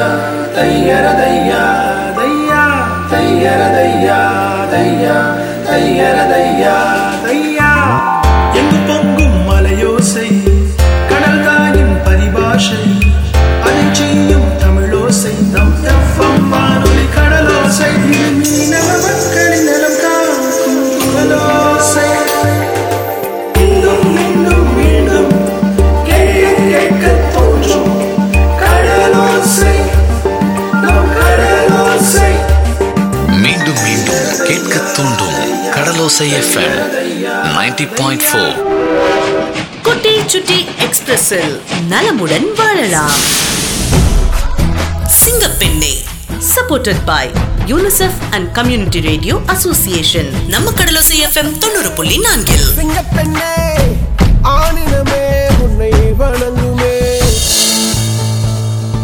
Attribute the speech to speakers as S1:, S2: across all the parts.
S1: தையா தையர தையா தையா தையர தையா தையா கடலோசை
S2: எஃப்எம் 90.4 பாயிண்ட் ஃபோர்
S3: குட்டி சுட்டி எக்ஸ்பிரஸில் நலமுடன் வாழலாம். Singappenne supported by UNICEF and community radio association நம்ம கடலோசை எஃப்எம் தொண்ணூறு புள்ளி நான்கில்
S4: சிங்கப்பெண்ணே ஆணினமே உன்னை வணங்குமே.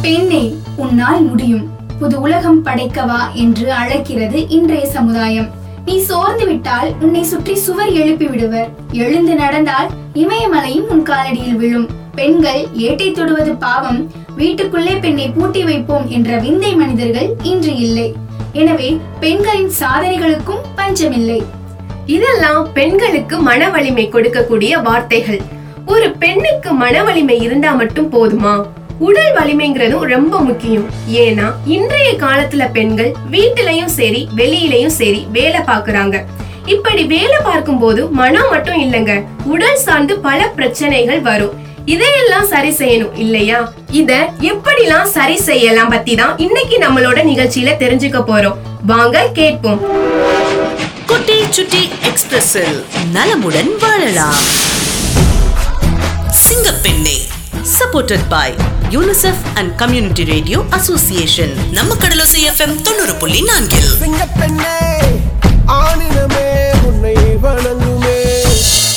S5: பெண்ணே உன்னால் முடியும். புது உலகம் படைக்கவா என்று அழைக்கிறது இன்றைய சமுதாயம். நீ சோர்ந்து விட்டால் உன்னை சுற்றி சுவர் எழுப்பி விடுவர். எழுந்து நடந்தால் இமயமலையும் உன் காலடியில் விழும். பெண்கள் ஏட்டை தொடுவது பாவம். வீட்டுக்குள்ளே பெண்ணை பூட்டி வைப்போம் என்ற விந்தை மனிதர்கள் இன்று இல்லை. எனவே பெண்களின் சாதனைகளுக்கும் பஞ்சமில்லை.
S6: இதெல்லாம் பெண்களுக்கு மன வலிமை கொடுக்கக்கூடிய வார்த்தைகள். ஒரு பெண்ணுக்கு மன வலிமை இருந்தா மட்டும் போதுமா? உடல் வலிமைங்கிறதும் ரொம்ப முக்கியம். ஏன்னா இன்றைய காலத்துல பெண்கள் வீட்டிலையும் சரி வெளியிலயும் சரி வேலை பாக்குறாங்க இப்படி வேலை பார்க்கும் போது மனம் மட்டும் இல்லைங்க. உடல் சார்ந்து பல பிரச்சனைகள் வரும். இதையெல்லாம் சரி செய்யணும் இல்லையா? இத எப்படிலாம் சரி செய்யலாம் பத்தி தான் இன்னைக்கு நம்மளோட நிகழ்ச்சியில தெரிஞ்சுக்க போறோம். வாங்க கேட்போம்.
S3: குட்டி சுட்டி எக்ஸ்பிரஸில் நலமுடன் வாழலாம். Singappenne supported by UNICEF and community radio association. நம்ம கடலோசை எஃப்எம் தொண்ணூறு புள்ளி நான்கில்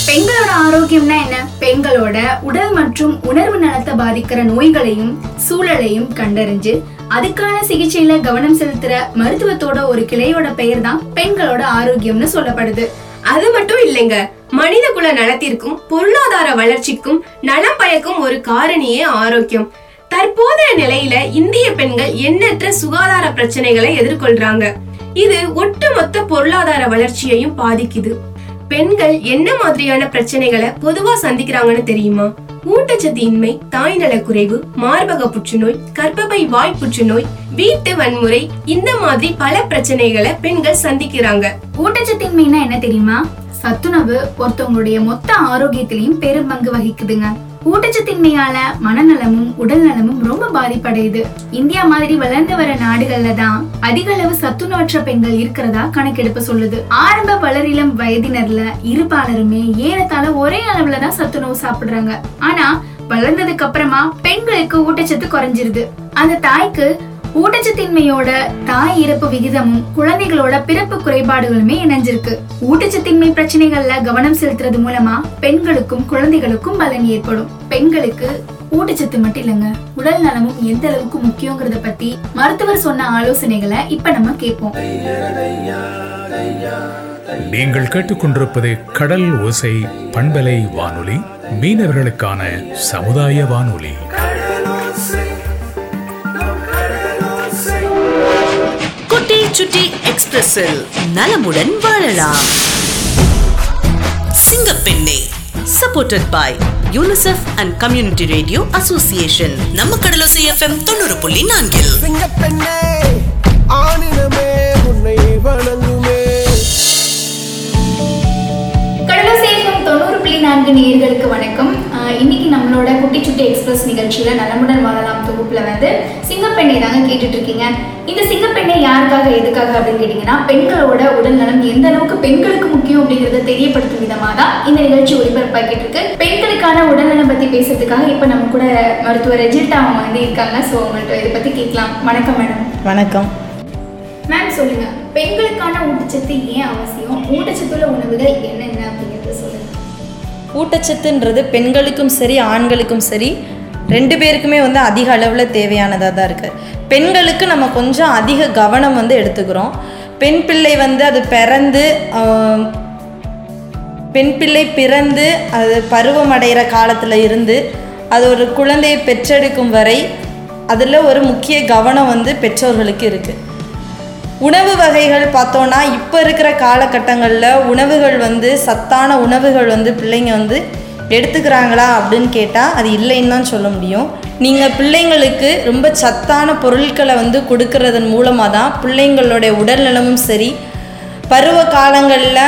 S5: பெண்களோட ஆரோக்கியம்னா என்ன? பெண்களோட உடல் மற்றும் உணர்வு நலத்தை பாதிக்கிற நோய்களையும் சூழலையும் கண்டறிஞ்சு அதுக்கான சிகிச்சையில கவனம் செலுத்துற மருத்துவத்தோட ஒரு கிளையோட பெயர் தான் பெண்களோட ஆரோக்கியம்னு சொல்லப்படுது.
S6: அது மட்டும் இல்லைங்க. மனித குல நலத்திற்கும் பொருளாதார வளர்ச்சிக்கும் நலம் பயக்கும் ஒரு காரணியே ஆரோக்கியம். தற்போதைய நிலையில இந்திய பெண்கள் எண்ணற்ற சுகாதார பிரச்சனைகளை எதிர்கொள்றாங்க. இது ஒட்டுமொத்த பொருளாதார வளர்ச்சியையும் பாதிக்குது. பெண்கள் என்ன மாதிரியான பிரச்சனைகளை பொதுவா சந்திக்கிறாங்கன்னு தெரியுமா? ஊட்டச்சத்து இன்மை தாய் நலக்குறைவு மார்பக புற்றுநோய் கர்ப்பப்பை வாய் புற்றுநோய் வீட்டு வன்முறை இந்த மாதிரி பல பிரச்சனைகளை பெண்கள் சந்திக்கிறாங்க.
S5: ஊட்டச்சத்தின்மைனா என்ன தெரியுமா? சத்துணவு ஒருத்தவங்களுடைய மொத்த ஆரோக்கியத்திலையும் பெரும் பங்கு வகிக்குதுங்க. ஊட்டச்சத்தின்மையால மனநலமும் உடல் நலமும் ரொம்ப பாதிப்படையுது. இந்தியா மாதிரி வளர்ந்து வர நாடுகள்ல தான் அதிக அளவு சத்துணவற்ற பெண்கள் இருக்கிறதா கணக்கெடுப்பு சொல்லுது. ஆரம்ப வளரிளம் வயதினர்ல இருபாலருமே ஏறத்தாழ ஒரே அளவுல தான் சத்துணவு சாப்பிடுறாங்க. ஆனா வளர்ந்ததுக்கு அப்புறமா பெண்களுக்கு ஊட்டச்சத்து குறைஞ்சிருது. அந்த தாய்க்கு ஊட்டச்சத்தின்மையோட தாய் இறப்பு விகிதமும் குழந்தைகளோட பிறப்பு குறைபாடுகளுமே இணைஞ்சிருக்கு. ஊட்டச்சத்தின்மை பிரச்சனைகள்ல கவனம் செலுத்துறது மூலமா பெண்களுக்கும் குழந்தைகளுக்கும் பலன் ஏற்படும். பெண்களுக்கு ஊட்டச்சத்து மட்டும் இல்லைங்க. உடல் நலமும் எந்த அளவுக்கு முக்கியங்கிறத பத்தி மருத்துவர் சொன்ன ஆலோசனைகளை இப்ப நம்ம கேட்போம்.
S7: நீங்கள் கேட்டுக்கொண்டிருப்பது கடல் ஓசை பண்பலை வானொலி. மீனவர்களுக்கான சமுதாய வானொலி.
S3: சுட்டி எக்ஸ்பிரஸில் நலமுடன் வாழலாம். Singappenne supported by UNICEF and community radio association நம்ம கடலோசை எஃப்எம் தொண்ணூறு புள்ளி நான்கில்.
S4: சிங்கப்பெண்ணே ஆணினமே உன்னை
S5: வணங்க புள்ளி நான்கு நேயர்களுக்கு வணக்கம். இன்னைக்கு நம்மளோட குட்டி சுட்டி எக்ஸ்பிரஸ் நிகழ்ச்சியில நலமுடன் வாழலாம் தொகுப்புல வந்து சிங்கப்பெண்ணை தாங்க கேட்டுட்டு இருக்கீங்க இந்த சிங்கப்பெண்ணை யாருக்காக எதுக்காக அப்படின்னு கேட்டீங்கன்னா பெண்களோட உடல் நலம் எந்த அளவுக்கு பெண்களுக்கு முக்கியம் அப்படிங்கறத தெரியப்படுத்தும் விதமாக தான் இந்த நிகழ்ச்சி ஒளிபரப்பாக்கிட்டு இருக்கு. பெண்களுக்கான உடல்நலம் பத்தி பேசுறதுக்காக இப்ப நம்ம கூட மருத்துவர் ரெஜில்டா அவங்க வந்து இருக்காங்க. ஸோ உங்கள்கிட்ட இதை பத்தி கேட்கலாம். வணக்கம் மேடம்.
S8: வணக்கம்.
S5: மேம் சொல்லுங்க. பெண்களுக்கான ஊட்டச்சத்து ஏன் அவசியம்? ஊட்டச்சத்துள்ள உணவுகள் சொல்லுங்க
S8: ஊட்டச்சத்துன்றது பெண்களுக்கும் சரி ஆண்களுக்கும் சரி ரெண்டு பேருக்குமே வந்து அதிக அளவில் தேவையானதாக தான் இருக்குது பெண்களுக்கு நம்ம கொஞ்சம் அதிக கவனம் வந்து எடுத்துக்கிறோம். பெண் பிள்ளை வந்து அது பிறந்து பெண் பிள்ளை பிறந்து அது பருவம் அடைகிற காலத்தில் இருந்து அது ஒரு குழந்தையை பெற்றெடுக்கும் வரை அதில் ஒரு முக்கிய கவனம் வந்து பெற்றோர்களுக்கு இருக்குது உணவு வகைகள் பார்த்தோன்னா இப்போ இருக்கிற காலகட்டங்களில் உணவுகள் வந்து சத்தான உணவுகள் வந்து பிள்ளைங்க வந்து எடுத்துக்கிறாங்களா அப்படின்னு கேட்டால் அது இல்லைன்னு தான் சொல்ல முடியும். நீங்கள் பிள்ளைங்களுக்கு ரொம்ப சத்தான பொருட்களை வந்து கொடுக்கறதன் மூலமாக தான் பிள்ளைங்களுடைய உடல்நலமும் சரி பருவ காலங்களில்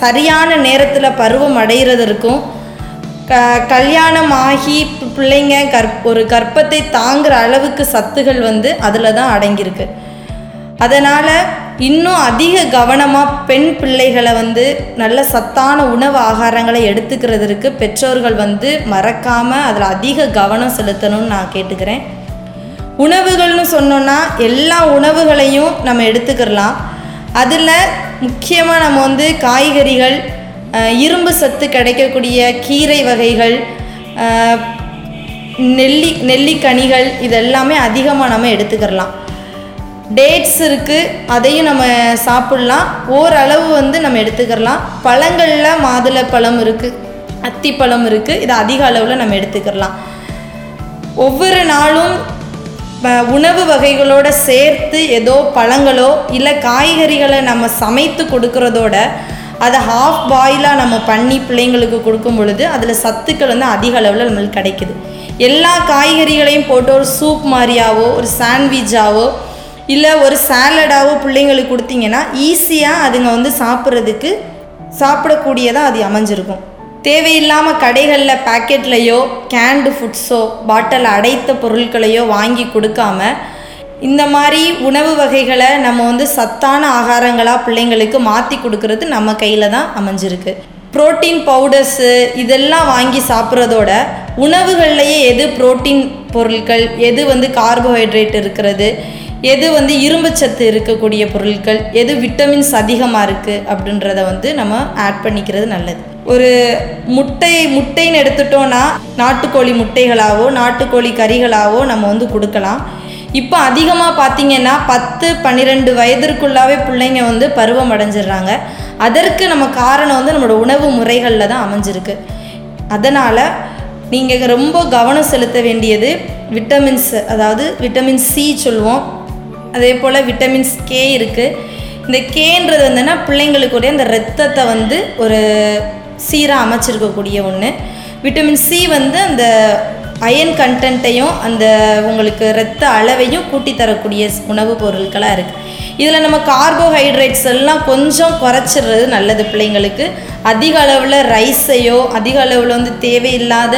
S8: சரியான நேரத்தில் பருவம் அடைகிறதற்கும் க கல்யாணம் ஆகி பிள்ளைங்க கற் ஒரு கர்ப்பத்தை தாங்குகிற அளவுக்கு சத்துகள் வந்து அதில் தான் அடங்கியிருக்கு. அதனால் இன்னும் அதிக கவனமாக பெண் பிள்ளைகளை வந்து நல்ல சத்தான உணவு ஆகாரங்களை எடுத்துக்கிறதுக்கு பெற்றோர்கள் வந்து மறக்காமல் அதில் அதிக கவனம் செலுத்தணும்னு நான் கேட்டுக்கிறேன். உணவுகள்னு சொன்னோன்னா எல்லா உணவுகளையும் நம்ம எடுத்துக்கிறலாம். அதில் முக்கியமாக நம்ம வந்து காய்கறிகள் இரும்பு சத்து கிடைக்கக்கூடிய கீரை வகைகள் நெல்லி நெல்லிக்கனிகள் இதெல்லாமே அதிகமாக நம்ம எடுத்துக்கிறலாம். டேட்ஸ் இருக்குது அதையும் நம்ம சாப்பிட்லாம். ஓரளவு வந்து நம்ம எடுத்துக்கிறலாம் பழங்களில் மாதுளை பழம் இருக்குது அத்திப்பழம் இருக்குது இது அதிக அளவில் நம்ம எடுத்துக்கிறலாம் ஒவ்வொரு நாளும் உணவு வகைகளோடு சேர்த்து ஏதோ பழங்களோ இல்லை காய்கறிகளை நம்ம சமைத்து கொடுக்கறதோட அதை ஹாஃப் பாயிலாக நம்ம பண்ணி பிள்ளைங்களுக்கு கொடுக்கும் பொழுது அதில் சத்துக்கள் வந்து அதிக அளவில் நம்மளுக்கு கிடைக்குது. எல்லா காய்கறிகளையும் போட்டு ஒரு சூப் மாதிரியாவோ ஒரு சாண்ட்விச்சாவோ இல்லை ஒரு சாலடாவோ பிள்ளைங்களுக்கு கொடுத்தீங்கன்னா ஈஸியாக அதுங்க வந்து சாப்பிட்றதுக்கு சாப்பிடக்கூடியதாக அது அமைஞ்சிருக்கும். தேவையில்லாமல் கடைகளில் பேக்கெட்லேயோ கேண்டு ஃபுட்ஸோ பாட்டில் அடைத்த பொருட்களையோ வாங்கி கொடுக்காம இந்த மாதிரி உணவு வகைகளை நம்ம வந்து சத்தான ஆகாரங்களாக பிள்ளைங்களுக்கு மாற்றி கொடுக்கறது நம்ம கையில் தான் அமைஞ்சிருக்கு. ப்ரோட்டீன் பவுடர்ஸு இதெல்லாம் வாங்கி சாப்பிட்றதோட உணவுகள்லையே எது புரோட்டீன் பொருட்கள் எது வந்து கார்போஹைட்ரேட் இருக்கிறது எது வந்து இரும்புச்சத்து இருக்கக்கூடிய பொருட்கள் எது விட்டமின்ஸ் அதிகமாக இருக்குது அப்படின்றத வந்து நம்ம ஆட் பண்ணிக்கிறது நல்லது. ஒரு முட்டை முட்டைன்னு எடுத்துட்டோன்னா நாட்டுக்கோழி முட்டைகளாவோ நாட்டுக்கோழி கறிகளாவோ நம்ம வந்து கொடுக்கலாம். இப்போ அதிகமாக பார்த்தீங்கன்னா பத்து பன்னிரெண்டு வயதிற்குள்ளாவே பிள்ளைங்க வந்து பருவம் அடைஞ்சிடுறாங்க. அதற்கு நம்ம காரணம் வந்து நம்மளோட உணவு முறைகளில் தான் அமைஞ்சிருக்கு. அதனால் நீங்கள் ரொம்ப கவனம் செலுத்த வேண்டியது விட்டமின்ஸ் அதாவது விட்டமின் சி சொல்லுவோம். அதே போல் விட்டமின்ஸ் கே இருக்குது இந்த கேன்றது வந்துன்னா பிள்ளைங்களுக்குடைய அந்த ரத்தத்தை வந்து ஒரு சீராக அமைச்சிருக்கக்கூடிய ஒன்று விட்டமின் சி வந்து அந்த அயன் கண்டென்ட்டையும் அந்த உங்களுக்கு ரத்த அளவையும் கூட்டி தரக்கூடிய உணவுப் பொருட்களாக இருக்குது இதில் நம்ம கார்போஹைட்ரேட்ஸ் எல்லாம் கொஞ்சம் குறைச்சிடுறது நல்லது பிள்ளைங்களுக்கு. அதிக அளவில் ரைஸையோ அதிக அளவில் வந்து தேவையில்லாத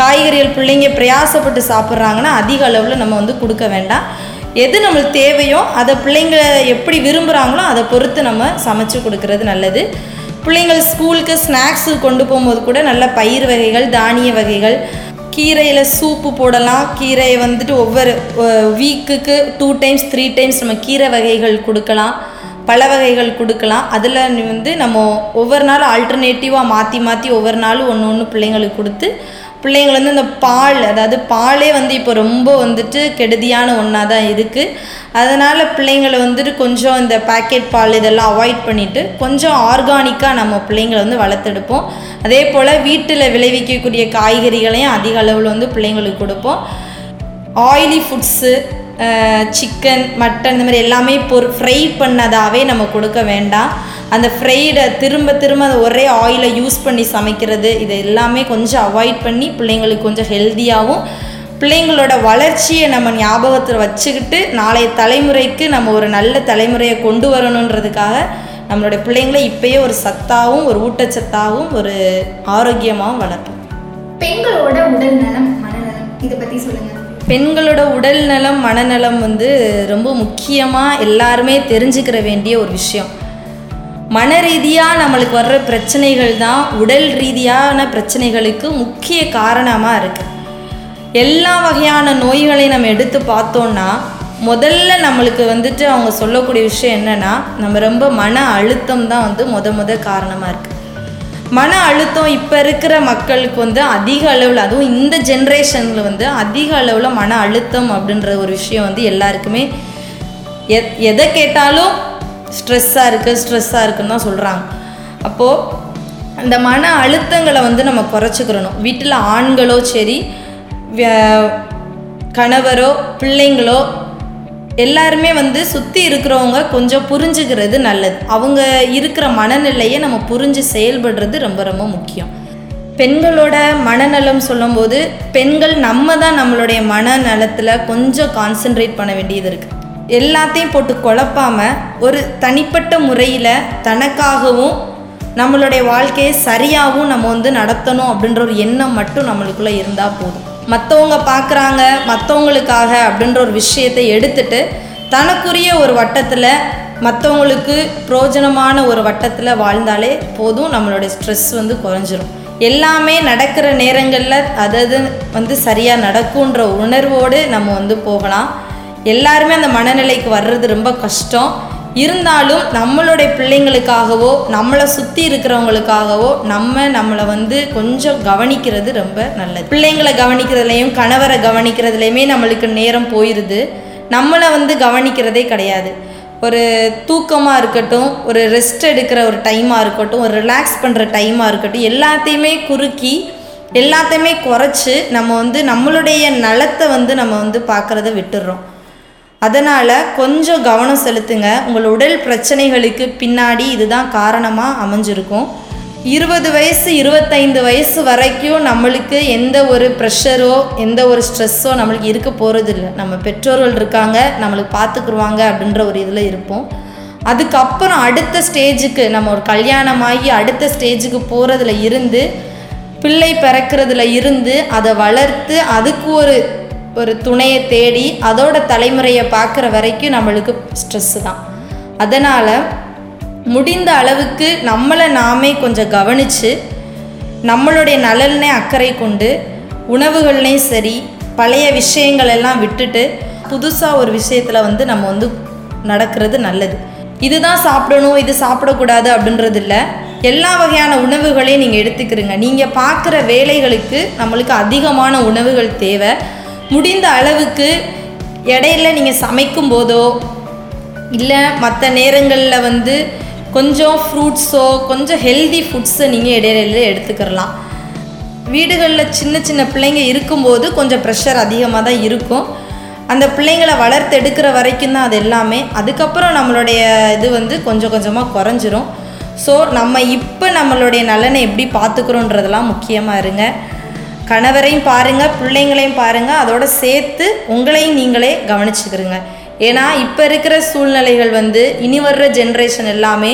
S8: காய்கறிகள் பிள்ளைங்க பிரயாசப்பட்டு சாப்பிட்றாங்கன்னா அதிக அளவில் நம்ம வந்து கொடுக்க வேண்டாம். எது நம்மளுக்கு தேவையோ அதை பிள்ளைங்க எப்படி விரும்புகிறாங்களோ அதை பொறுத்து நம்ம சமைச்சு கொடுக்கறது நல்லது. பிள்ளைங்கள் ஸ்கூலுக்கு ஸ்நாக்ஸு கொண்டு போகும்போது கூட நல்ல பயிர் வகைகள் தானிய வகைகள் கீரையில் சூப்பு போடலாம். கீரையை வந்துட்டு ஒவ்வொரு வீக்குக்கு டூ டைம்ஸ் த்ரீ டைம்ஸ் நம்ம கீரை வகைகள் கொடுக்கலாம். பழ வகைகள் கொடுக்கலாம். அதில் வந்து நம்ம ஒவ்வொரு நாளும் ஆல்டர்னேட்டிவாக மாற்றி மாற்றி ஒவ்வொரு நாளும் ஒன்று ஒன்று பிள்ளைங்களுக்கு கொடுத்து பிள்ளைங்கள் வந்து இந்த பால் அதாவது பாலே வந்து இப்போ ரொம்ப வந்துட்டு கெடுதியான ஒன்றா தான் இருக்குது அதனால் பிள்ளைங்களை வந்துட்டு கொஞ்சம் இந்த பாக்கெட் பால் இதெல்லாம் அவாய்ட் பண்ணிவிட்டு கொஞ்சம் ஆர்கானிக்காக நம்ம பிள்ளைங்களை வந்து வளர்த்தெடுப்போம். அதே போல் வீட்டில் விளைவிக்கக்கூடிய காய்கறிகளையும் அதிக அளவில் வந்து பிள்ளைங்களுக்கு கொடுப்போம். ஆயிலி ஃபுட்ஸு சிக்கன் மட்டன் இந்த மாதிரி எல்லாமே பொரு ஃப்ரை பண்ணதாகவே நம்ம கொடுக்க வேண்டாம். அந்த ஃப்ரைடை திரும்ப திரும்ப அந்த ஒரே ஆயிலை யூஸ் பண்ணி சமைக்கிறது இது எல்லாமே கொஞ்சம் அவாய்ட் பண்ணி பிள்ளைங்களுக்கு கொஞ்சம் ஹெல்த்தியாகவும் பிள்ளைங்களோட வளர்ச்சியை நம்ம ஞாபகத்தில் வச்சுக்கிட்டு நாளைய தலைமுறைக்கு நம்ம ஒரு நல்ல தலைமுறையை கொண்டு வரணுன்றதுக்காக நம்மளோட பிள்ளைங்களை இப்பயே ஒரு சத்தாகவும் ஒரு ஊட்டச்சத்தாகவும் ஒரு ஆரோக்கியமாகவும் வளர்ப்போம்.
S5: பெண்களோட உடல் நலம் மனநலம் இதை பத்தி சொல்லுங்க.
S8: பெண்களோட உடல் நலம் மனநலம் வந்து ரொம்ப முக்கியமாக எல்லாருமே தெரிஞ்சுக்கிற வேண்டிய ஒரு விஷயம். மன ரீதியாக நம்மளுக்கு வர்ற பிரச்சனைகள் தான் உடல் ரீதியான பிரச்சனைகளுக்கு முக்கிய காரணமாக இருக்குது எல்லா வகையான நோய்களையும் நம்ம எடுத்து பார்த்தோன்னா முதல்ல நம்மளுக்கு வந்துட்டு அவங்க சொல்லக்கூடிய விஷயம் என்னென்னா நம்ம ரொம்ப மன அழுத்தம் தான் வந்து முத முத காரணமாக இருக்குது மன அழுத்தம் இப்போ இருக்கிற மக்களுக்கு வந்து அதிக அளவில் அதுவும் இந்த ஜென்ரேஷனில் வந்து அதிக அளவில் மன அழுத்தம் அப்படின்ற ஒரு விஷயம் வந்து எல்லாருக்குமே எ எதை கேட்டாலும் ஸ்ட்ரெஸ்ஸாக இருக்குது ஸ்ட்ரெஸ்ஸாக இருக்குன்னு தான் சொல்கிறாங்க அப்போது அந்த மன அழுத்தங்களை வந்து நம்ம குறைச்சிக்கிறணும். வீட்டில் ஆண்களோ சரி கணவரோ பிள்ளைங்களோ எல்லாருமே வந்து சுற்றி இருக்கிறவங்க கொஞ்சம் புரிஞ்சுக்கிறது நல்லது. அவங்க இருக்கிற மனநிலையை நம்ம புரிஞ்சு செயல்படுறது ரொம்ப ரொம்ப முக்கியம். பெண்களோட மனநலம் சொல்லும்போது பெண்கள் நம்ம தான் நம்மளுடைய மனநலத்தில் கொஞ்சம் கான்சென்ட்ரேட் பண்ண வேண்டியது இருக்குது எல்லாத்தையும் போட்டு குழப்பாம ஒரு தனிப்பட்ட முறையில் தனக்காகவும் நம்மளுடைய வாழ்க்கையை சரியாகவும் நம்ம வந்து நடத்தணும் அப்படின்ற ஒரு எண்ணம் மட்டும் நம்மளுக்குள்ளே இருந்தால் போதும். மற்றவங்க பார்க்குறாங்க மற்றவங்களுக்காக அப்படின்ற ஒரு விஷயத்தை எடுத்துட்டு தனக்குரிய ஒரு வட்டத்தில் மற்றவங்களுக்கு பிரோஜனமான ஒரு வட்டத்தில் வாழ்ந்தாலே போதும் நம்மளுடைய ஸ்ட்ரெஸ் வந்து குறைஞ்சிரும். எல்லாமே நடக்கிற நேரங்களில் அதது வந்து சரியாக நடக்குன்ற உணர்வோடு நம்ம வந்து போகலாம். எல்லாருமே அந்த மனநிலைக்கு வர்றது ரொம்ப கஷ்டம். இருந்தாலும் நம்மளுடைய பிள்ளைங்களுக்காகவோ நம்மளை சுற்றி இருக்கிறவங்களுக்காகவோ நம்ம நம்மளை வந்து கொஞ்சம் கவனிக்கிறது ரொம்ப நல்லது. பிள்ளைங்களை கவனிக்கிறதுலையும் கணவரை கவனிக்கிறதுலையுமே நம்மளுக்கு நேரம் போயிடுது நம்மளை வந்து கவனிக்கிறதே கிடையாது. ஒரு தூக்கமாக இருக்கட்டும் ஒரு ரெஸ்ட் எடுக்கிற ஒரு டைமாக இருக்கட்டும் ஒரு ரிலாக்ஸ் பண்ணுற டைமாக இருக்கட்டும் எல்லாத்தையுமே குறுக்கி எல்லாத்தையுமே குறைச்சி நம்ம வந்து நம்மளுடைய நலத்தை வந்து நம்ம வந்து பார்க்குறத விட்டுடுறோம் அதனால் கொஞ்சம் கவனம் செலுத்துங்க. உங்கள் உடல் பிரச்சனைகளுக்கு பின்னாடி இதுதான் காரணமாக அமைஞ்சிருக்கும். இருபது வயசு இருபத்தைந்து வயசு வரைக்கும் நம்மளுக்கு எந்த ஒரு ப்ரெஷரோ எந்த ஒரு ஸ்ட்ரெஸ்ஸோ நம்மளுக்கு இருக்க போகிறது இல்லை நம்ம பெற்றோர்கள் இருக்காங்க நம்மளுக்கு பார்த்துக்குருவாங்க அப்படின்ற ஒரு இதில் இருப்போம். அதுக்கப்புறம் அடுத்த ஸ்டேஜுக்கு நம்ம ஒரு கல்யாணமாகி அடுத்த ஸ்டேஜுக்கு போகிறதுல இருந்து பிள்ளை பிறக்கிறதுல இருந்து அதை வளர்த்து அதுக்கு ஒரு ஒரு துணையை தேடி அதோட தலைமுறையை பார்க்குற வரைக்கும் நம்மளுக்கு ஸ்ட்ரெஸ்ஸு தான். அதனால் முடிந்த அளவுக்கு நம்மளை நாமே கொஞ்சம் கவனித்து நம்மளுடைய நலனை அக்கறை கொண்டு உணவுகள்லேயும் சரி பழைய விஷயங்கள் எல்லாம் விட்டுட்டு புதுசாக ஒரு விஷயத்தில் வந்து நம்ம வந்து நடக்கிறது நல்லது. இதுதான் சாப்பிடணும் இது சாப்பிடக்கூடாது அப்படின்றது இல்லை. எல்லா வகையான உணவுகளையும் நீங்கள் எடுத்துக்கிறீங்க. நீங்கள் பார்க்குற வேலைகளுக்கு நம்மளுக்கு அதிகமான உணவுகள் தேவை. முடிந்த அளவுக்கு இடையில நீங்கள் சமைக்கும் போதோ இல்லை மற்ற நேரங்களில் வந்து கொஞ்சம் ஃப்ரூட்ஸோ கொஞ்சம் ஹெல்தி ஃபுட்ஸை நீங்கள் இடையில எடுத்துக்கிறலாம். வீடுகளில் சின்ன சின்ன பிள்ளைங்க இருக்கும்போது கொஞ்சம் ப்ரெஷர் அதிகமாக தான் இருக்கும். அந்த பிள்ளைங்களை வளர்த்து எடுக்கிற வரைக்கும் தான் அது எல்லாமே. அதுக்கப்புறம் நம்மளுடைய இது வந்து கொஞ்சம் கொஞ்சமாக குறைஞ்சிரும். ஸோ நம்ம இப்போ நம்மளுடைய நலனை எப்படி பார்த்துக்கிறோன்றதெல்லாம் முக்கியமாக இருங்க. கணவரையும் பாருங்கள் பிள்ளைங்களையும் பாருங்கள் அதோட சேர்த்து உங்களையும் நீங்களே கவனிச்சுக்கிறீங்க ஏன்னா இப்போ இருக்கிற சூழ்நிலைகள் வந்து இனி வர்ற ஜென்ரேஷன் எல்லாமே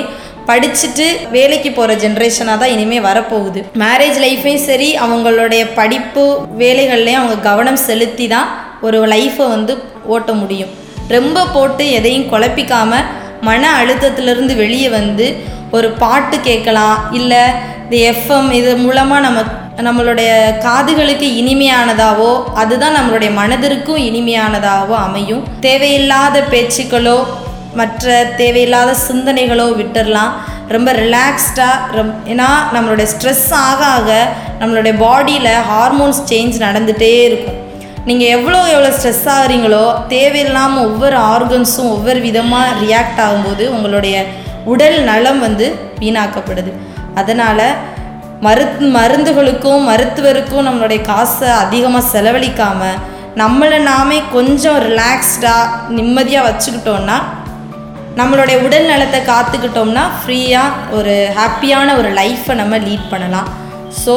S8: படிச்சுட்டு வேலைக்கு போகிற ஜென்ரேஷனாக தான் இனிமேல் வரப்போகுது. மேரேஜ் லைஃப்பையும் சரி அவங்களுடைய படிப்பு வேலைகள்லையும் அவங்க கவனம் செலுத்தி தான் ஒரு லைஃப்பை வந்து ஓட்ட முடியும். ரொம்ப போட்டு எதையும் குழப்பிக்காமல் மன அழுத்தத்திலிருந்து வெளியே வந்து ஒரு பாட்டு கேட்கலாம் இல்லை இந்த எஃப்எம் இது மூலமாக நம்ம நம்மளுடைய காதுகளுக்கு இனிமையானதாவோ அதுதான் நம்மளுடைய மனதிற்கும் இனிமையானதாகவோ அமையும். தேவையில்லாத பேச்சுக்களோ மற்ற தேவையில்லாத சிந்தனைகளோ விட்டுடலாம் ரொம்ப ரிலாக்ஸ்டாக ரொம் ஏன்னா நம்மளுடைய ஸ்ட்ரெஸ் ஆக ஆக நம்மளுடைய பாடியில் ஹார்மோன்ஸ் சேஞ்ச் நடந்துகிட்டே இருக்கும். நீங்கள் எவ்வளோ எவ்வளோ ஸ்ட்ரெஸ் ஆகுறீங்களோ தேவையில்லாமல் ஒவ்வொரு ஆர்கன்ஸும் ஒவ்வொரு விதமாக ரியாக்ட் ஆகும்போது உங்களுடைய உடல் நலம் வந்து வீணாக்கப்படுது. அதனால் மரு மருந்துகளுக்கும் மருத்துவருக்கும் நம்மளுடைய காசை அதிகமாக செலவழிக்காமல் நம்மளை நாமே கொஞ்சம் ரிலாக்ஸ்டாக நிம்மதியாக வச்சுக்கிட்டோன்னா நம்மளுடைய உடல் நலத்தை காத்துக்கிட்டோம்னா ஃப்ரீயாக ஒரு ஹாப்பியான ஒரு லைஃப்பை நம்ம லீட் பண்ணலாம். ஸோ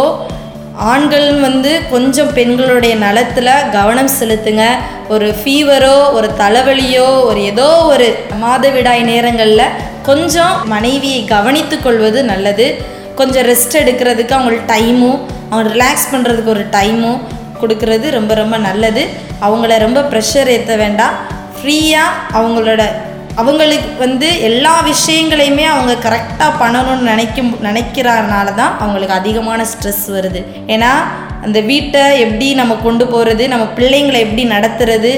S8: ஆண்கள் வந்து கொஞ்சம் பெண்களுடைய நலத்தில் கவனம் செலுத்துங்க. ஒரு ஃபீவரோ ஒரு தலைவலியோ ஒரு ஏதோ ஒரு மாதவிடாய் நேரங்களில் கொஞ்சம் மனைவியை கவனித்து கொள்வது நல்லது. கொஞ்சம் ரெஸ்ட் எடுக்கிறதுக்கு அவங்களுக்கு டைமும் அவங்க ரிலாக்ஸ் பண்ணுறதுக்கு ஒரு டைமும் கொடுக்கறது ரொம்ப ரொம்ப நல்லது. அவங்கள ரொம்ப ப்ரெஷர் ஏற்ற வேண்டாம். ஃப்ரீயாக அவங்களோட அவங்களுக்கு வந்து எல்லா விஷயங்களையுமே அவங்க கரெக்டாக பண்ணணும்னு நினைக்கும் நினைக்கிறனால தான் அவங்களுக்கு அதிகமான ஸ்ட்ரெஸ் வருது. ஏன்னா அந்த வீட்டை எப்படி நம்ம கொண்டு போகிறது நம்ம பிள்ளைங்களை எப்படி நடத்துறது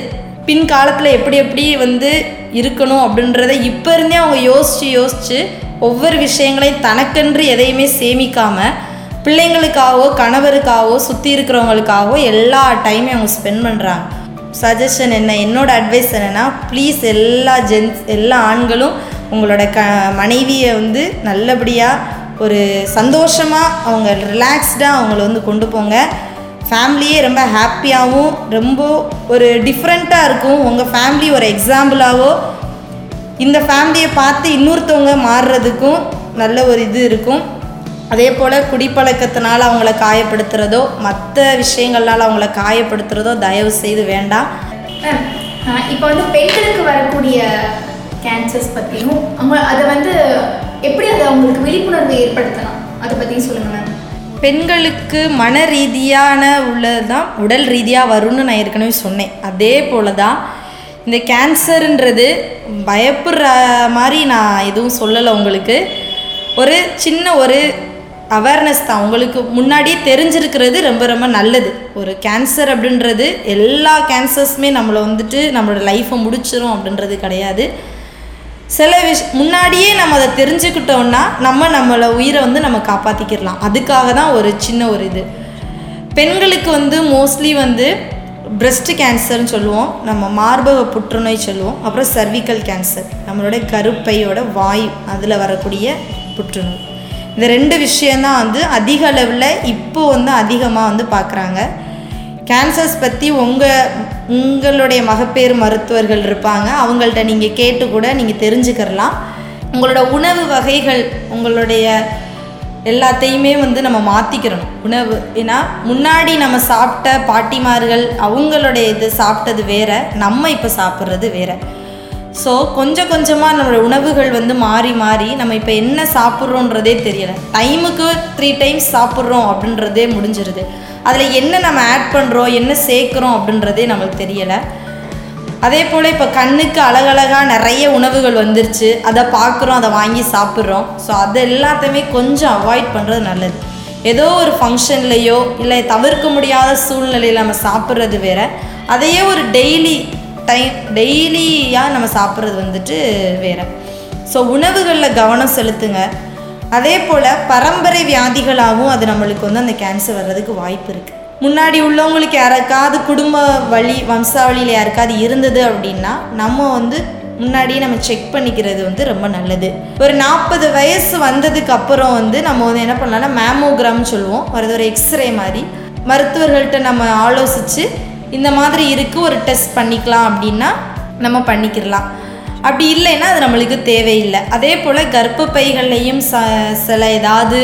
S8: பின்காலத்தில் எப்படி எப்படி வந்து இருக்கணும் அப்படின்றத இப்போ இருந்தே அவங்க யோசித்து யோசித்து ஒவ்வொரு விஷயங்களையும் தனக்கென்று எதையுமே சேமிக்காமல் பிள்ளைங்களுக்காகவோ கணவருக்காகவோ சுற்றி இருக்கிறவங்களுக்காகவோ எல்லா டைமையும் அவங்க ஸ்பெண்ட் பண்ணுறாங்க சஜஷன் என்ன? என்னோட அட்வைஸ் என்னென்னா ப்ளீஸ் எல்லா ஜென்ஸ் எல்லா ஆண்களும் உங்களோட க மனைவியை வந்து நல்லபடியாக ஒரு சந்தோஷமாக அவங்க ரிலாக்ஸ்டாக அவங்கள வந்து கொண்டு போங்க. ஃபேமிலியே ரொம்ப ஹாப்பியாகவும் ரொம்ப ஒரு டிஃப்ரெண்ட்டாக இருக்கும். உங்கள் ஃபேமிலி ஒரு எக்ஸாம்பிளாகவோ இந்த ஃபேமிலியை பார்த்து இன்னொருத்தவங்க மாறுறதுக்கும் நல்ல ஒரு இது இருக்கும். அதே போல் குடிப்பழக்கத்தினால அவங்கள காயப்படுத்துகிறதோ மற்ற விஷயங்கள்னால அவங்கள காயப்படுத்துகிறதோ தயவு செய்து வேண்டாம்.
S5: இப்போ வந்து பெண்களுக்கு வரக்கூடிய கேன்சர்ஸ் பற்றியும் அவங்க அதை வந்து எப்படி அதை அவங்களுக்கு விழிப்புணர்வு ஏற்படுத்தலாம்? அதை பற்றியும் சொல்லுங்கள் மேம்
S8: பெண்களுக்கு மன ரீதியான உள்ளது தான் உடல் ரீதியாக வரும்னு நான் ஏற்கனவே சொன்னேன். அதே போல தான் இந்த கேன்சருன்றது பயப்படுற மாதிரி நான் எதுவும் சொல்லலை உங்களுக்கு. ஒரு சின்ன ஒரு அவேர்னஸ் தான். உங்களுக்கு முன்னாடியே தெரிஞ்சிருக்கிறது ரொம்ப ரொம்ப நல்லது. ஒரு கேன்சர் அப்படின்றது எல்லா கேன்சர்ஸுமே நம்மளை வந்துட்டு நம்மளோட லைஃப்பை முடிச்சிடும் அப்படின்றது கிடையாது. சில விஷ் முன்னாடியே நம்ம அதை தெரிஞ்சுக்கிட்டோம்னா நம்ம நம்மளை உயிரை வந்து நம்ம காப்பாற்றிக்கிடலாம் அதுக்காக தான் ஒரு சின்ன ஒரு இது. பெண்களுக்கு வந்து மோஸ்ட்லி வந்து பிரஸ்ட் கேன்சர்னு சொல்லுவோம் நம்ம மார்பக புற்றுநோய் சொல்லுவோம் அப்புறம் சர்விக்கல் கேன்சர் நம்மளோட கருப்பையோட வாயு அதில் வரக்கூடிய புற்றுநோய். இந்த ரெண்டு விஷயந்தான் வந்து அதிக அளவில் இப்போ வந்து அதிகமாக வந்து பார்க்குறாங்க கேன்சர்ஸ் பற்றி உங்கள் உங்களுடைய மகப்பேறு மருத்துவர்கள் இருப்பாங்க அவங்கள்ட்ட நீங்கள் கேட்டு கூட நீங்கள் தெரிஞ்சுக்கிறலாம். உங்களோட உணவு வகைகள் உங்களுடைய எல்லாத்தையுமே வந்து நம்ம மாற்றிக்கிறணும் உணவு ஏன்னா முன்னாடி நம்ம சாப்பிட்ட பாட்டிமார்கள் அவங்களுடைய இது சாப்பிட்டது வேற நம்ம இப்போ சாப்பிட்றது வேற. ஸோ கொஞ்சம் கொஞ்சமாக நம்மளோட உணவுகள் வந்து மாறி மாறி நம்ம இப்போ என்ன சாப்பிட்றோன்றதே தெரியலை. டைமுக்கு த்ரீ டைம்ஸ் சாப்பிட்றோம் அப்படின்றதே முடிஞ்சிருது. அதில் என்ன நம்ம ஆட் பண்ணுறோம் என்ன சேர்க்குறோம் அப்படின்றதே நம்மளுக்கு தெரியலை. அதே போல் இப்போ கண்ணுக்கு அழகழகாக நிறைய உணவுகள் வந்துருச்சு. அதை பார்க்குறோம் அதை வாங்கி சாப்பிட்றோம். ஸோ அது எல்லாத்தையுமே கொஞ்சம் அவாய்ட் பண்ணுறது நல்லது. ஏதோ ஒரு ஃபங்க்ஷன்லேயோ இல்லை தவிர்க்க முடியாத சூழ்நிலையில் நம்ம சாப்பிட்றது வேற. அதையே ஒரு டெய்லி டைம் டெய்லியாக நம்ம சாப்பிட்றது வந்துட்டு வேற. ஸோ உணவுகளில் கவனம் செலுத்துங்க. அதே போல் பரம்பரை வியாதிகளாகவும் அது நம்மளுக்கு வந்து அந்த கேன்சர் வர்றதுக்கு வாய்ப்பு இருக்குது முன்னாடி உள்ளவங்களுக்கு யாருக்காவது குடும்ப வழி வம்சாவளியில் யாருக்காவது இருந்தது அப்படின்னா நம்ம வந்து முன்னாடியே நம்ம செக் பண்ணிக்கிறது வந்து ரொம்ப நல்லது. ஒரு நாற்பது வயசு வந்ததுக்கு அப்புறம் வந்து நம்ம வந்து என்ன பண்ணலாம்னா மேமோகிராம்னு சொல்லுவோம். அது ஒரு எக்ஸ்ரே மாதிரி. மருத்துவர்கள்ட்ட நம்ம ஆலோசித்து இந்த மாதிரி இருக்குது ஒரு டெஸ்ட் பண்ணிக்கலாம் அப்படின்னா நம்ம பண்ணிக்கிடலாம் அப்படி இல்லைன்னா அது நம்மளுக்கு தேவையில்லை. அதே போல் கர்ப்பப்பைகள்லையும் ச சில ஏதாவது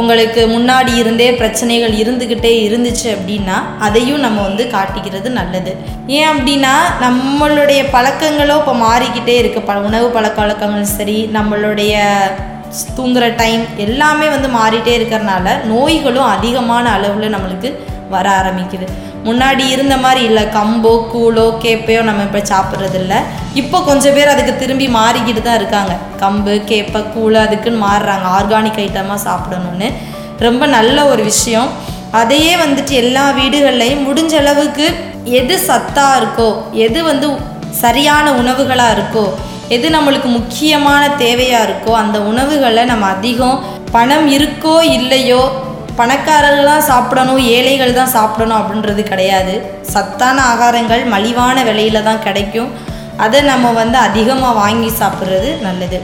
S8: உங்களுக்கு முன்னாடி இருந்தே பிரச்சனைகள் இருந்துக்கிட்டே இருந்துச்சு அப்படின்னா அதையும் நம்ம வந்து காட்டிக்கிறது நல்லது. ஏன் அப்படின்னா நம்மளுடைய பழக்கங்களோ இப்போ மாறிக்கிட்டே இருக்குது ப உணவு பழக்க வழக்கங்கள் சரி நம்மளுடைய தூங்குற டைம் எல்லாமே வந்து மாறிட்டே இருக்கிறனால நோய்களும் அதிகமான அளவில் நம்மளுக்கு வர ஆரம்பிக்குது. முன்னாடி இருந்த மாதிரி இல்லை. கம்போ கூழோ கேப்பையோ நம்ம இப்போ சாப்பிட்றது இல்லை இப்போ கொஞ்சம் பேர் அதுக்கு திரும்பி மாறிக்கிட்டு தான் இருக்காங்க. கம்பு கேப்பை கூழ் அதுக்குன்னு மாறுறாங்க. ஆர்கானிக் ஐட்டமாக சாப்பிடணும்னு. ரொம்ப நல்ல ஒரு விஷயம். அதையே வந்துட்டு எல்லா வீடுகள்லையும் முடிஞ்ச அளவுக்கு எது சத்தாக இருக்கோ எது வந்து சரியான உணவுகளாக இருக்கோ எது நம்மளுக்கு முக்கியமான தேவையாக இருக்கோ அந்த உணவுகளை நம்ம அதிகம் பணம் இருக்கோ இல்லையோ பணக்காரர்கள் தான் சாப்பிடணும் ஏழைகள் தான் சாப்பிடணும் அப்படின்றது கிடையாது. சத்தான ஆகாரங்கள் மலிவான விலையில தான் கிடைக்கும். அதை நம்ம வந்து அதிகமாக வாங்கி சாப்பிட்றது நல்லது.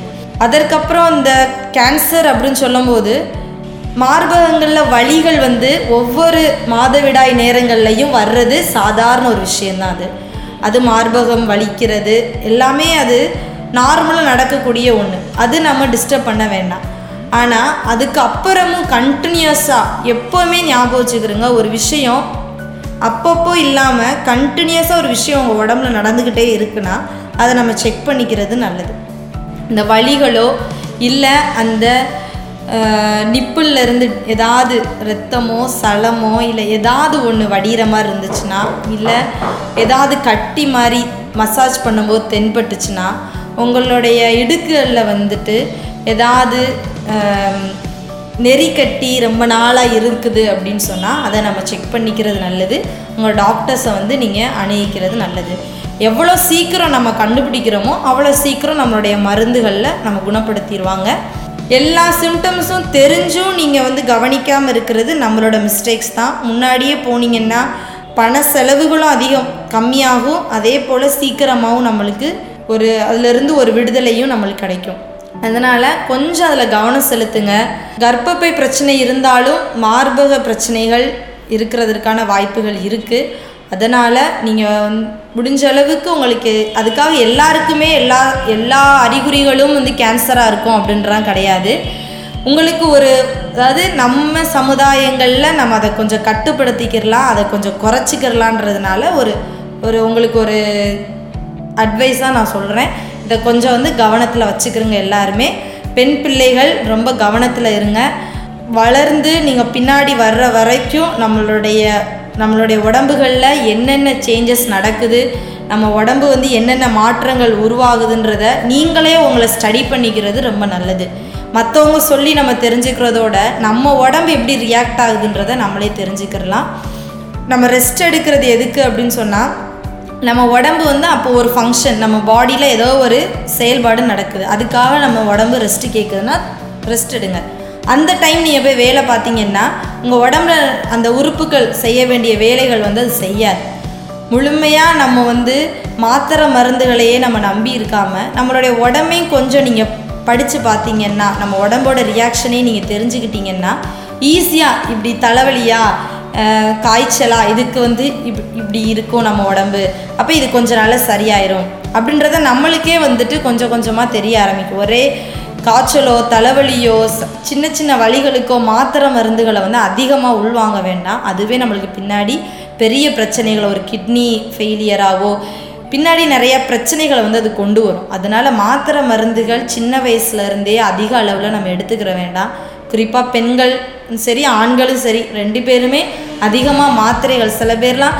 S8: அதற்கப்புறம் இந்த கேன்சர் அப்படின்னு சொல்லும்போது மார்பகங்களில் வலிகள் வந்து ஒவ்வொரு மாதவிடாய் நேரங்கள்லையும் வர்றது சாதாரண ஒரு விஷயந்தான் அது. அது மார்பகம் வலிக்கிறது எல்லாமே அது நார்மலாக நடக்கக்கூடிய ஒன்று அது நம்ம டிஸ்டர்ப் பண்ண வேண்டாம். ஆனால் அதுக்கு அப்புறமும் கண்டினியூஸாக எப்போவுமே ஞாபகம் வச்சுக்கிறோங்க ஒரு விஷயம். அப்பப்போ இல்லாமல் கண்டினியூஸாக ஒரு விஷயம் உங்கள் உடம்புல நடந்துக்கிட்டே இருக்குன்னா அதை நம்ம செக் பண்ணிக்கிறது நல்லது. இந்த வழிகளோ இல்லை அந்த நிப்பிள்ல இருந்து ஏதாவது ரத்தமோ சலமோ இல்லை ஏதாவது ஒன்று வடிகிற மாதிரி இருந்துச்சுன்னா இல்லை ஏதாவது கட்டி மாதிரி மசாஜ் பண்ணும்போது தென்பட்டுச்சுன்னா உங்களுடைய இடுக்குகளில் வந்துட்டு ஏதாவது நெறி கட்டி ரொம்ப நாளாக இருக்குது அப்படின்னு சொன்னால் அதை நம்ம செக் பண்ணிக்கிறது நல்லது. உங்கள் டாக்டர்ஸை வந்து நீங்கள் அணுகிக்கிறது நல்லது. எவ்வளோ சீக்கிரம் நம்ம கண்டுபிடிக்கிறோமோ அவ்வளோ சீக்கிரம் நம்மளுடைய மருந்துகளில் நம்ம குணப்படுத்திடுவாங்க. எல்லா சிம்டம்ஸும் தெரிஞ்சும் நீங்கள் வந்து கவனிக்காமல் இருக்கிறது நம்மளோட மிஸ்டேக்ஸ் தான். முன்னாடியே போனீங்கன்னா பண செலவுகளும் அதிகம் கம்மியாகும். அதே போல் சீக்கிரமாகவும் நம்மளுக்கு ஒரு அதிலிருந்து ஒரு விடுதலையும் நம்மளுக்கு கிடைக்கும். அதனால் கொஞ்சம் அதில் கவனம் செலுத்துங்க. கர்ப்பப்பை பிரச்சனை இருந்தாலும் மார்பக பிரச்சனைகள் இருக்கிறதுக்கான வாய்ப்புகள் இருக்குது அதனால் நீங்கள் முடிஞ்ச அளவுக்கு உங்களுக்கு அதுக்காக எல்லாருக்குமே எல்லா எல்லா அறிகுறிகளும் வந்து கேன்சராக இருக்கும் அப்படின்றலாம் கிடையாது. உங்களுக்கு ஒரு அதாவது நம்ம சமுதாயங்களில் நம்ம அதை கொஞ்சம் கட்டுப்படுத்திக்கிறலாம் அதை கொஞ்சம் குறைச்சிக்கிறலான்றதுனால ஒரு ஒரு உங்களுக்கு ஒரு அட்வைஸாக நான் சொல்கிறேன் இதை கொஞ்சம் வந்து கவனத்தில் வச்சுக்கிறோங்க எல்லாருமே. பெண் பிள்ளைகள் ரொம்ப கவனத்தில் இருங்க. வளர்ந்து நீங்கள் பின்னாடி வர்ற வரைக்கும் நம்மளுடைய நம்மளுடைய உடம்புகளில் என்னென்ன சேஞ்சஸ் நடக்குது நம்ம உடம்பு வந்து என்னென்ன மாற்றங்கள் உருவாகுதுன்றத நீங்களே உங்களை ஸ்டடி பண்ணிக்கிறது ரொம்ப நல்லது. மற்றவங்க சொல்லி நம்ம தெரிஞ்சுக்கிறதோட நம்ம உடம்பு எப்படி ரியாக்ட் ஆகுதுன்றத நம்மளே தெரிஞ்சுக்கிறலாம். நம்ம ரெஸ்ட் எடுக்கிறது எதுக்கு அப்படின்னு சொன்னால் நம்ம உடம்பு வந்து அப்போ ஒரு ஃபங்க்ஷன் நம்ம பாடியில் ஏதோ ஒரு செயல்பாடு நடக்குது. அதுக்காக நம்ம உடம்பு ரெஸ்ட்டு கேட்குதுன்னா ரெஸ்ட் எடுங்க. அந்த டைம் நீங்கள் போய் வேலை பார்த்தீங்கன்னா உங்கள் உடம்புல அந்த உறுப்புகள் செய்ய வேண்டிய வேலைகள் வந்து அது செய்யாது. முழுமையாக நம்ம வந்து மாத்திரை மருந்துகளையே நம்ம நம்பி இருக்காமல் நம்மளுடைய உடம்பையும் கொஞ்சம் நீங்கள் படித்து பார்த்தீங்கன்னா நம்ம உடம்போட ரியாக்ஷனையும் நீங்கள் தெரிஞ்சுக்கிட்டீங்கன்னா ஈஸியாக இப்படி தலைவலியா காய்ச்சலா இதுக்கு வந்து இப் இப்படி இருக்கும் நம்ம உடம்பு. அப்போ இது கொஞ்ச நாளில் சரியாயிரும். அப்படின்றத நம்மளுக்கே வந்துட்டு கொஞ்சம் கொஞ்சமாக தெரிய ஆரம்பிக்கும். ஒரே காய்ச்சலோ தலைவலியோ சின்ன சின்ன வழிகளுக்கோ மாத்திரை மருந்துகளை வந்து அதிகமாக உள்வாங்க வேண்டாம். அதுவே நம்மளுக்கு பின்னாடி பெரிய பிரச்சனைகளை ஒரு கிட்னி ஃபெயிலியராகவோ பின்னாடி நிறைய பிரச்சனைகளை வந்து அது கொண்டு வரும். அதனால மாத்திரை மருந்துகள் சின்ன வயசுலேருந்தே அதிக அளவில் நம்ம எடுத்துக்கிற வேண்டாம். குறிப்பாக பெண்கள் சரி ஆண்களும் சரி ரெண்டு பேருமே அதிகமாக மாத்திரைகள் சில பேர்லாம்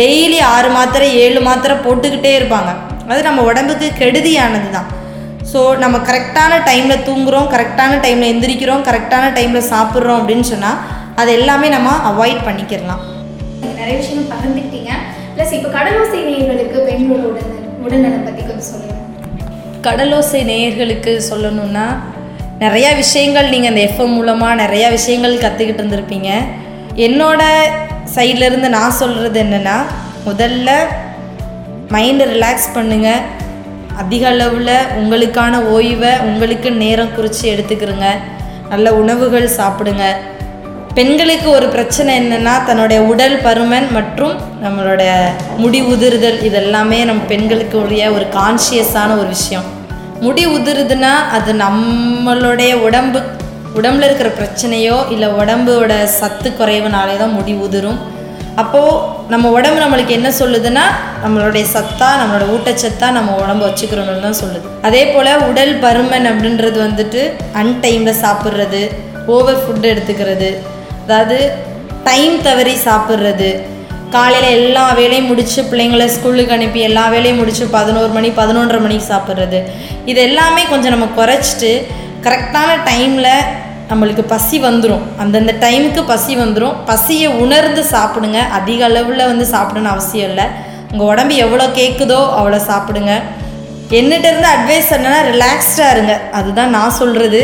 S8: டெய்லி ஆறு மாத்திரை ஏழு மாத்திரை போட்டுக்கிட்டே இருப்பாங்க. அது நம்ம உடம்புக்கு கெடுதியானது தான் ஸோ நம்ம கரெக்டான டைமில் தூங்குறோம் கரெக்டான டைமில் எந்திரிக்கிறோம் கரெக்டான டைமில் சாப்பிட்றோம் அப்படின்னு சொன்னால் அது எல்லாமே நம்ம அவாய்ட் பண்ணிக்கிறலாம்
S5: நிறைய விஷயங்கள் பகிர்ந்துக்கிட்டீங்க. ப்ளஸ் இப்போ கடலோசை நேயர்களுக்கு பெண்களோட உடல் உடல்நலம் பற்றி கொஞ்சம் சொல்லுங்கள்
S8: கடலோசை நேயர்களுக்கு சொல்லணும்னா நிறையா விஷயங்கள் நீங்கள் அந்த எஃப்எம் மூலமாக நிறையா விஷயங்கள் கற்றுக்கிட்டு இருந்திருப்பீங்க. என்னோட சைட்லேருந்து நான் சொல்கிறது என்னென்னா முதல்ல மைண்டை ரிலாக்ஸ் பண்ணுங்கள் அதிக அளவில் உங்களுக்கான ஓய்வை உங்களுக்கு நேரம் குறித்து எடுத்துக்கிறோங்க நல்ல உணவுகள் சாப்பிடுங்க. பெண்களுக்கு ஒரு பிரச்சனை என்னென்னா தன்னுடைய உடல் பருமன் மற்றும் நம்மளோட முடி உதிர்தல் இதெல்லாமே நம்ம பெண்களுக்கு உரிய ஒரு கான்ஷியஸான ஒரு விஷயம். முடி உதிருதுன்னா அது நம்மளுடைய உடம்பு உடம்புல இருக்கிற பிரச்சனையோ இல்லை உடம்போட சத்து குறைவுனாலே தான் முடி உதிரும். அப்போது நம்ம உடம்பு நம்மளுக்கு என்ன சொல்லுதுன்னா நம்மளுடைய சத்தா நம்மளோட ஊட்டச்சத்தா நம்ம உடம்பு வச்சுக்கிறோம்னு தான் சொல்லுது. அதே போல் உடல் பருமன் அப்படின்றது வந்துட்டு அன்டைமில் சாப்பிட்றது ஓவர் ஃபுட் எடுத்துக்கிறது அதாவது டைம் தவறி சாப்பிட்றது காலையில் எல்லா வேலையும் முடித்து பிள்ளைங்கள ஸ்கூலுக்கு அனுப்பி எல்லா வேலையும் முடித்து பதினோரு மணி பதினொன்றரை மணிக்கு சாப்பிட்றது. இது எல்லாமே கொஞ்சம் நம்ம குறைச்சிட்டு கரெக்டான டைமில் நம்மளுக்கு பசி வந்துடும் அந்தந்த டைமுக்கு பசி வந்துடும் பசியை உணர்ந்து சாப்பிடுங்க. அதிக அளவில் வந்து சாப்பிடணும்னு அவசியம் இல்லை. உங்கள் உடம்பு எவ்வளோ கேட்குதோ அவ்வளோ சாப்பிடுங்க. என்னிட்ட இருந்து அட்வைஸ் என்னன்னா ரிலாக்ஸ்டாக இருங்க. அதுதான் நான் சொல்கிறது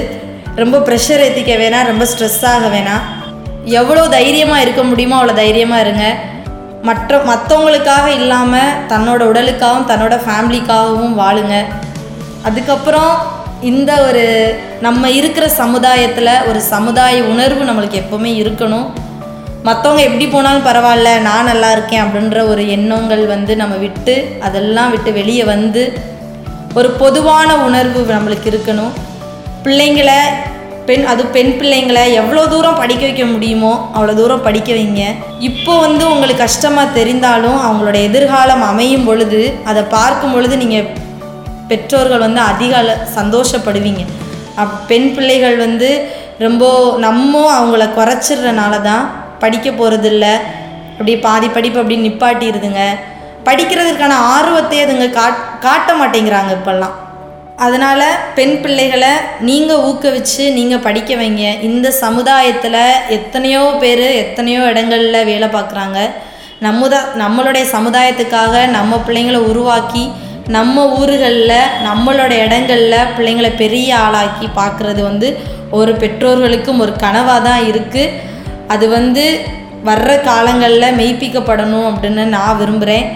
S8: ரொம்ப ப்ரெஷர் ஏற்றிக்க வேணாம். ரொம்ப ஸ்ட்ரெஸ் ஆக வேணாம். எவ்வளோ தைரியமாக இருக்க முடியுமோ அவ்வளோ தைரியமாக இருங்க. மற்ற மற்றவங்களுக்காக இல்லாமல் தன்னோட உடலுக்காகவும் தன்னோட ஃபேமிலிக்காகவும் வாழுங்க. அதுக்கப்புறம் இந்த ஒரு நம்ம இருக்கிற சமுதாயத்தில் ஒரு சமுதாய உணர்வு நம்மளுக்கு எப்போவுமே இருக்கணும். மற்றவங்க எப்படி போனாலும் பரவாயில்ல நான் நல்லா இருக்கேன் அப்படின்ற ஒரு எண்ணங்கள் வந்து நம்ம விட்டு அதெல்லாம் விட்டு வெளியே வந்து ஒரு பொதுவான உணர்வு நம்மளுக்கு இருக்கணும். பிள்ளைங்களை பெண் அது பெண் பிள்ளைங்களை எவ்வளோ தூரம் படிக்க வைக்க முடியுமோ அவ்வளோ தூரம் படிக்க வைங்க. இப்போ வந்து உங்களுக்கு கஷ்டமாக தெரிந்தாலும் அவங்களோட எதிர்காலம் அமையும் பொழுது அதை பார்க்கும் பொழுது நீங்கள் பெற்றோர்கள் வந்து அதிக சந்தோஷப்படுவீங்க. அப் பெண் பிள்ளைகள் வந்து ரொம்ப நம்ம அவங்கள குறைச்சிடுறனால தான் படிக்க போகிறதில்ல அப்படியே பாதி படிப்பு அப்படி நிப்பாட்டிடுதுங்க. படிக்கிறதுக்கான ஆர்வத்தை அதுங்க காட் காட்ட மாட்டேங்கிறாங்க இப்போல்லாம். அதனால் பெண் பிள்ளைகளை நீங்கள் ஊக்குவிச்சு நீங்கள் படிக்க வைங்க. இந்த சமுதாயத்தில் எத்தனையோ பேர் எத்தனையோ இடங்களில் வேலை பார்க்குறாங்க. நம்முத நம்மளுடைய சமுதாயத்துக்காக நம்ம பிள்ளைங்களை உருவாக்கி நம்ம ஊர்களில் நம்மளோட இடங்களில் பிள்ளைங்களை பெரிய ஆளாக்கி பார்க்குறது வந்து ஒரு பெற்றோர்களுக்கும் ஒரு கனவாக தான் இருக்குது அது வந்து வர்ற காலங்களில் மெய்ப்பிக்கப்படணும் அப்படின்னு நான் விரும்புகிறேன்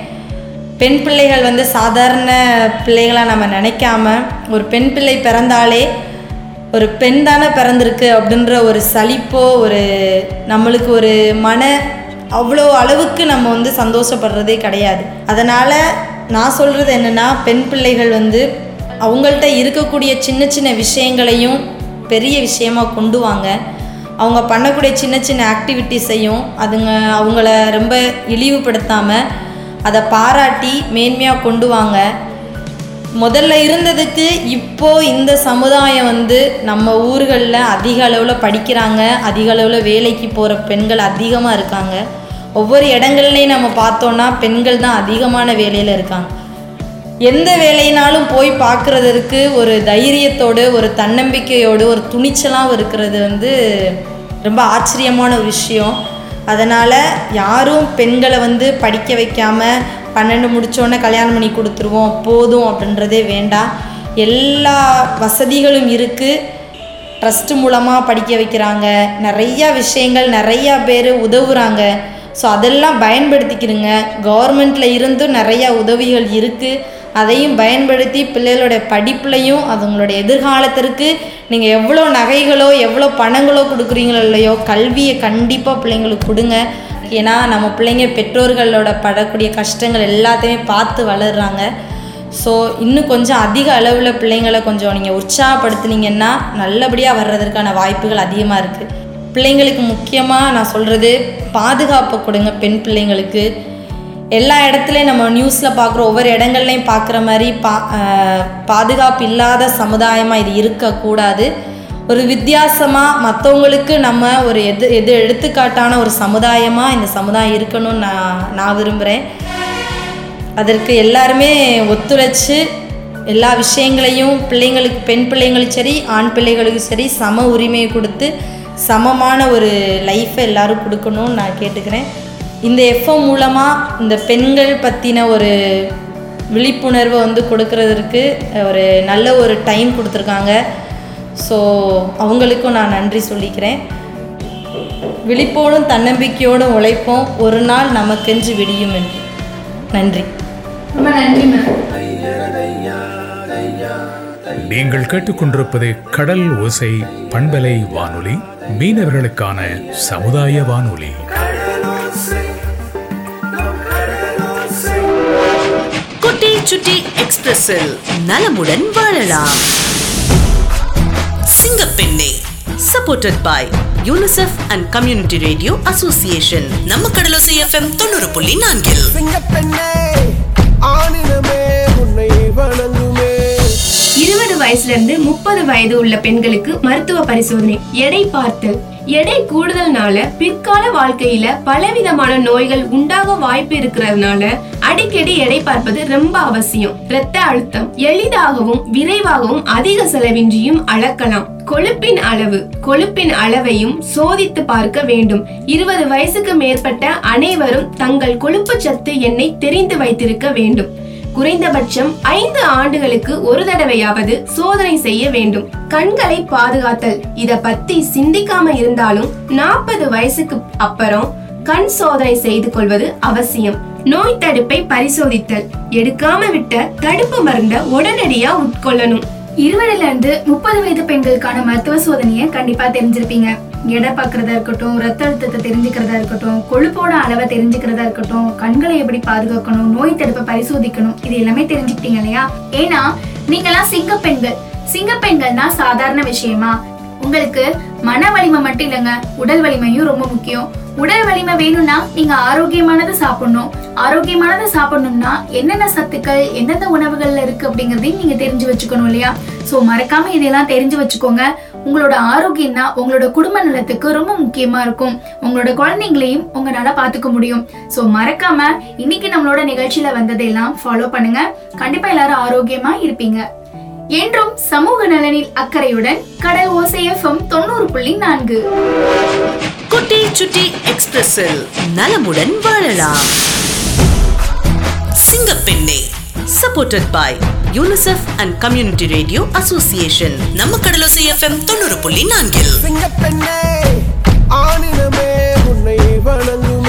S8: பெண் பிள்ளைகள் வந்து சாதாரண பிள்ளைகளாக நம்ம நினைக்காம ஒரு பெண் பிள்ளை பிறந்தாலே ஒரு பெண் தானே பிறந்திருக்கு அப்படின்ற ஒரு சலிப்போ ஒரு நம்மளுக்கு ஒரு மன அவ்வளோ அளவுக்கு நம்ம வந்து சந்தோஷப்படுறதே கிடையாது. அதனால் நான் சொல்கிறது என்னென்னா பெண் பிள்ளைகள் வந்து அவங்கள்ட்ட இருக்கக்கூடிய சின்ன சின்ன விஷயங்களையும் பெரிய விஷயமா கொண்டு வாங்க. அவங்க பண்ணக்கூடிய சின்ன சின்ன ஆக்டிவிட்டிஸையும் அதுங்க அவங்கள ரொம்ப இழிவுபடுத்தாமல் அதை பாராட்டி மேன்மையாக கொண்டு வாங்க. முதல்ல இருந்ததுக்கு இப்போது இந்த சமுதாயம் வந்து நம்ம ஊர்களில் அதிக அளவில் படிக்கிறாங்க அதிக அளவில் வேலைக்கு போகிற பெண்கள் அதிகமாக இருக்காங்க. ஒவ்வொரு இடங்கள்லையும் நம்ம பார்த்தோன்னா பெண்கள் தான் அதிகமான வேலையில் இருக்காங்க. எந்த வேலையினாலும் போய் பார்க்குறதுக்கு ஒரு தைரியத்தோடு ஒரு தன்னம்பிக்கையோடு ஒரு துணிச்சலாகவும் இருக்கிறது வந்து ரொம்ப ஆச்சரியமான ஒரு விஷயம். அதனால் யாரும் பெண்களை வந்து படிக்க வைக்காமல் பன்னெண்டு முடித்தோடனே கல்யாணம் பண்ணி கொடுத்துருவோம் போதும் அப்படின்றதே வேண்டாம். எல்லா வசதிகளும் இருக்குது ட்ரஸ்ட்டு மூலமாக படிக்க வைக்கிறாங்க. நிறையா விஷயங்கள் நிறையா பேர் உதவுறாங்க. ஸோ அதெல்லாம் பயன்படுத்திக்கிறங்க கவர்மெண்ட்டில் இருந்தும் நிறையா உதவிகள் இருக்குது அதையும் பயன்படுத்தி பிள்ளைகளோட படிப்புலையும் அதுங்களுடைய எதிர்காலத்திற்கு நீங்கள் எவ்வளோ நகைகளோ எவ்வளோ பணங்களோ கொடுக்குறீங்களோ இல்லையோ கல்வியை கண்டிப்பாக பிள்ளைங்களுக்கு கொடுங்க. ஏன்னா நம்ம பிள்ளைங்க பெற்றோர்களோட படக்கூடிய கஷ்டங்கள் எல்லாத்தையுமே பார்த்து வளர்கிறாங்க ஸோ இன்னும் கொஞ்சம் அதிக அளவில் பிள்ளைங்களை கொஞ்சம் நீங்கள் உற்சாகப்படுத்துனீங்கன்னா நல்லபடியாக வர்றதற்கான வாய்ப்புகள் அதிகமாக இருக்குது பிள்ளைங்களுக்கு முக்கியமாக நான் சொல்கிறது பாதுகாப்பை கொடுங்க பெண் பிள்ளைங்களுக்கு. எல்லா இடத்துலையும் நம்ம நியூஸில் பார்க்குற ஒவ்வொரு இடங்கள்லையும் பார்க்குற மாதிரி பா பாதுகாப்பு இல்லாத சமுதாயமாக இது இருக்கக்கூடாது. ஒரு வித்தியாசமாக மற்றவங்களுக்கு நம்ம ஒரு எது எது எடுத்துக்காட்டான ஒரு சமுதாயமாக இந்த சமுதாயம் இருக்கணும்னு நான் நான் விரும்புகிறேன் அதற்கு எல்லாருமே ஒத்துழைச்சு எல்லா விஷயங்களையும் பிள்ளைங்களுக்கு பெண் பிள்ளைங்களுக்கும் சரி ஆண் பிள்ளைகளுக்கும் சரி சம உரிமையை கொடுத்து சமமான ஒரு லைஃப்பை எல்லாரும் கொடுக்கணும்னு நான் கேட்டுக்கிறேன். இந்த எஃப்எம் மூலமாக இந்த பெண்கள் பற்றின ஒரு விழிப்புணர்வை வந்து கொடுக்கறதற்கு ஒரு நல்ல ஒரு டைம் கொடுத்துருக்காங்க. ஸோ அவங்களுக்கும் நான் நன்றி சொல்லிக்கிறேன். விழிப்போடும் தன்னம்பிக்கையோடும் உழைப்போம். ஒரு நாள் நமக்கென்று விடியும் என்று. நன்றி.
S5: ரொம்ப நன்றி மேம்
S7: நீங்கள் கேட்டுக்கொண்டிருப்பது கடல் ஓசை பண்பலை வானொலி. மீனவர்களுக்கான சமுதாய வானொலி.
S3: சுட்டி எக்ஸ்பிரஸில் நலமுடன் வாழலாம். Singappenne supported by UNICEF and community radio association நம்ம கடலோசை எஃப்எம் தொண்ணூறு புள்ளி நான்கில்.
S4: சிங்கப்பெண்ணே ஆணினமே உன்னை வணங்குமே.
S6: இருபது வயசுல இருந்து முப்பது வயது உள்ள பெண்களுக்கு மருத்துவ பரிசோதனை. எடை பார்த்தல் எடை கூடுதல்னால பிற்கால வாழ்க்கையில பலவிதமான நோய்கள் உண்டாக வாய்ப்பு இருக்கிறதுனால அடிக்கடி எடை பார்ப்பது ரொம்ப அவசியம். இரத்த அழுத்தம் எளிதாகவும் விரைவாகவும் அதிக செலவின்றியும் அளக்கலாம். கொழுப்பின் அளவு கொழுப்பின் அளவையும் சோதித்து பார்க்க வேண்டும். இருபது வயசுக்கு மேற்பட்ட அனைவரும் தங்கள் கொழுப்பு சத்து எண்ணை தெரிந்து வைத்திருக்க வேண்டும். குறைந்தபட்சம் ஐந்து ஆண்டுகளுக்கு ஒரு தடவையாவது சோதனை செய்ய வேண்டும். கண்களை பாதுகாத்தல். இத பத்தி சிந்திக்காம இருந்தாலும் நாற்பது வயசுக்கு அப்புறம் கண் சோதனை செய்து கொள்வது அவசியம். நோய் தடுப்பை பரிசோதித்தல். எடுக்காம விட்ட தடுப்பு மருந்த உடனடியா உட்கொள்ளணும்.
S5: இருபதுல இருந்து முப்பது வயது பெண்களுக்கான மருத்துவ சோதனையை கண்டிப்பா தெரிஞ்சிருப்பீங்க. எடை பார்க்கறதா இருக்கட்டும் ரத்த அழுத்தத்தை தெரிஞ்சுக்கிறதா இருக்கட்டும் கொழுப்போட அளவை தெரிஞ்சுக்கிறதா இருக்கட்டும் கண்களை எப்படி பாதுகாக்கணும் நோய் தடுப்பை பரிசோதிக்கணும் இது எல்லாமே தெரிஞ்சுக்கிட்டீங்க இல்லையா? ஏன்னா நீங்களாம் சிங்க பெண்கள் சிங்க பெண்கள்னா சாதாரண விஷயமா? உங்களுக்கு மன வலிமை மட்டும் இல்லைங்க உடல் வலிமையும் ரொம்ப முக்கியம். உடல் வலிமை வேணும்னா நீங்க ஆரோக்கியமானதை சாப்பிடணும். ஆரோக்கியமானதை சாப்பிடணும்னா என்னென்ன சத்துக்கள் எந்தெந்த உணவுகள்ல இருக்கு அப்படிங்கறதையும் நீங்க தெரிஞ்சு வச்சுக்கணும் இல்லையா? சோ மறக்காம இதெல்லாம் தெரிஞ்சு வச்சுக்கோங்க. உங்களோட ஆரோக்கியம் தான் உங்களோட குடும்ப நலத்துக்கு ரொம்ப முக்கியமா இருக்கும். உங்களோட குழந்தைங்களையும் உங்களால பாத்துக்க முடியும். சோ மறக்காம இன்னைக்கு நம்மளோட நிகழ்ச்சியில வந்ததெல்லாம் ஃபாலோ பண்ணுங்க. கண்டிப்பா எல்லாரும் ஆரோக்கியமா இருப்பீங்க. என்றும் சமூக நலனில் அக்கறையுடன் கடல் ஓசை எஃப்எம் தொண்ணூறு புள்ளி நான்கு.
S3: குட்டி சுட்டி எக்ஸ்பிரஸில் நலமுடன் வாழலாம். Singappenne. Supported by UNICEF and community radio association நம்ம கடலோசை எஃப்எம் தொண்ணூறு புள்ளி நான்கில்.
S4: சிங்கப்பெண்ணே ஆணினமே உன்னை வணங்கும்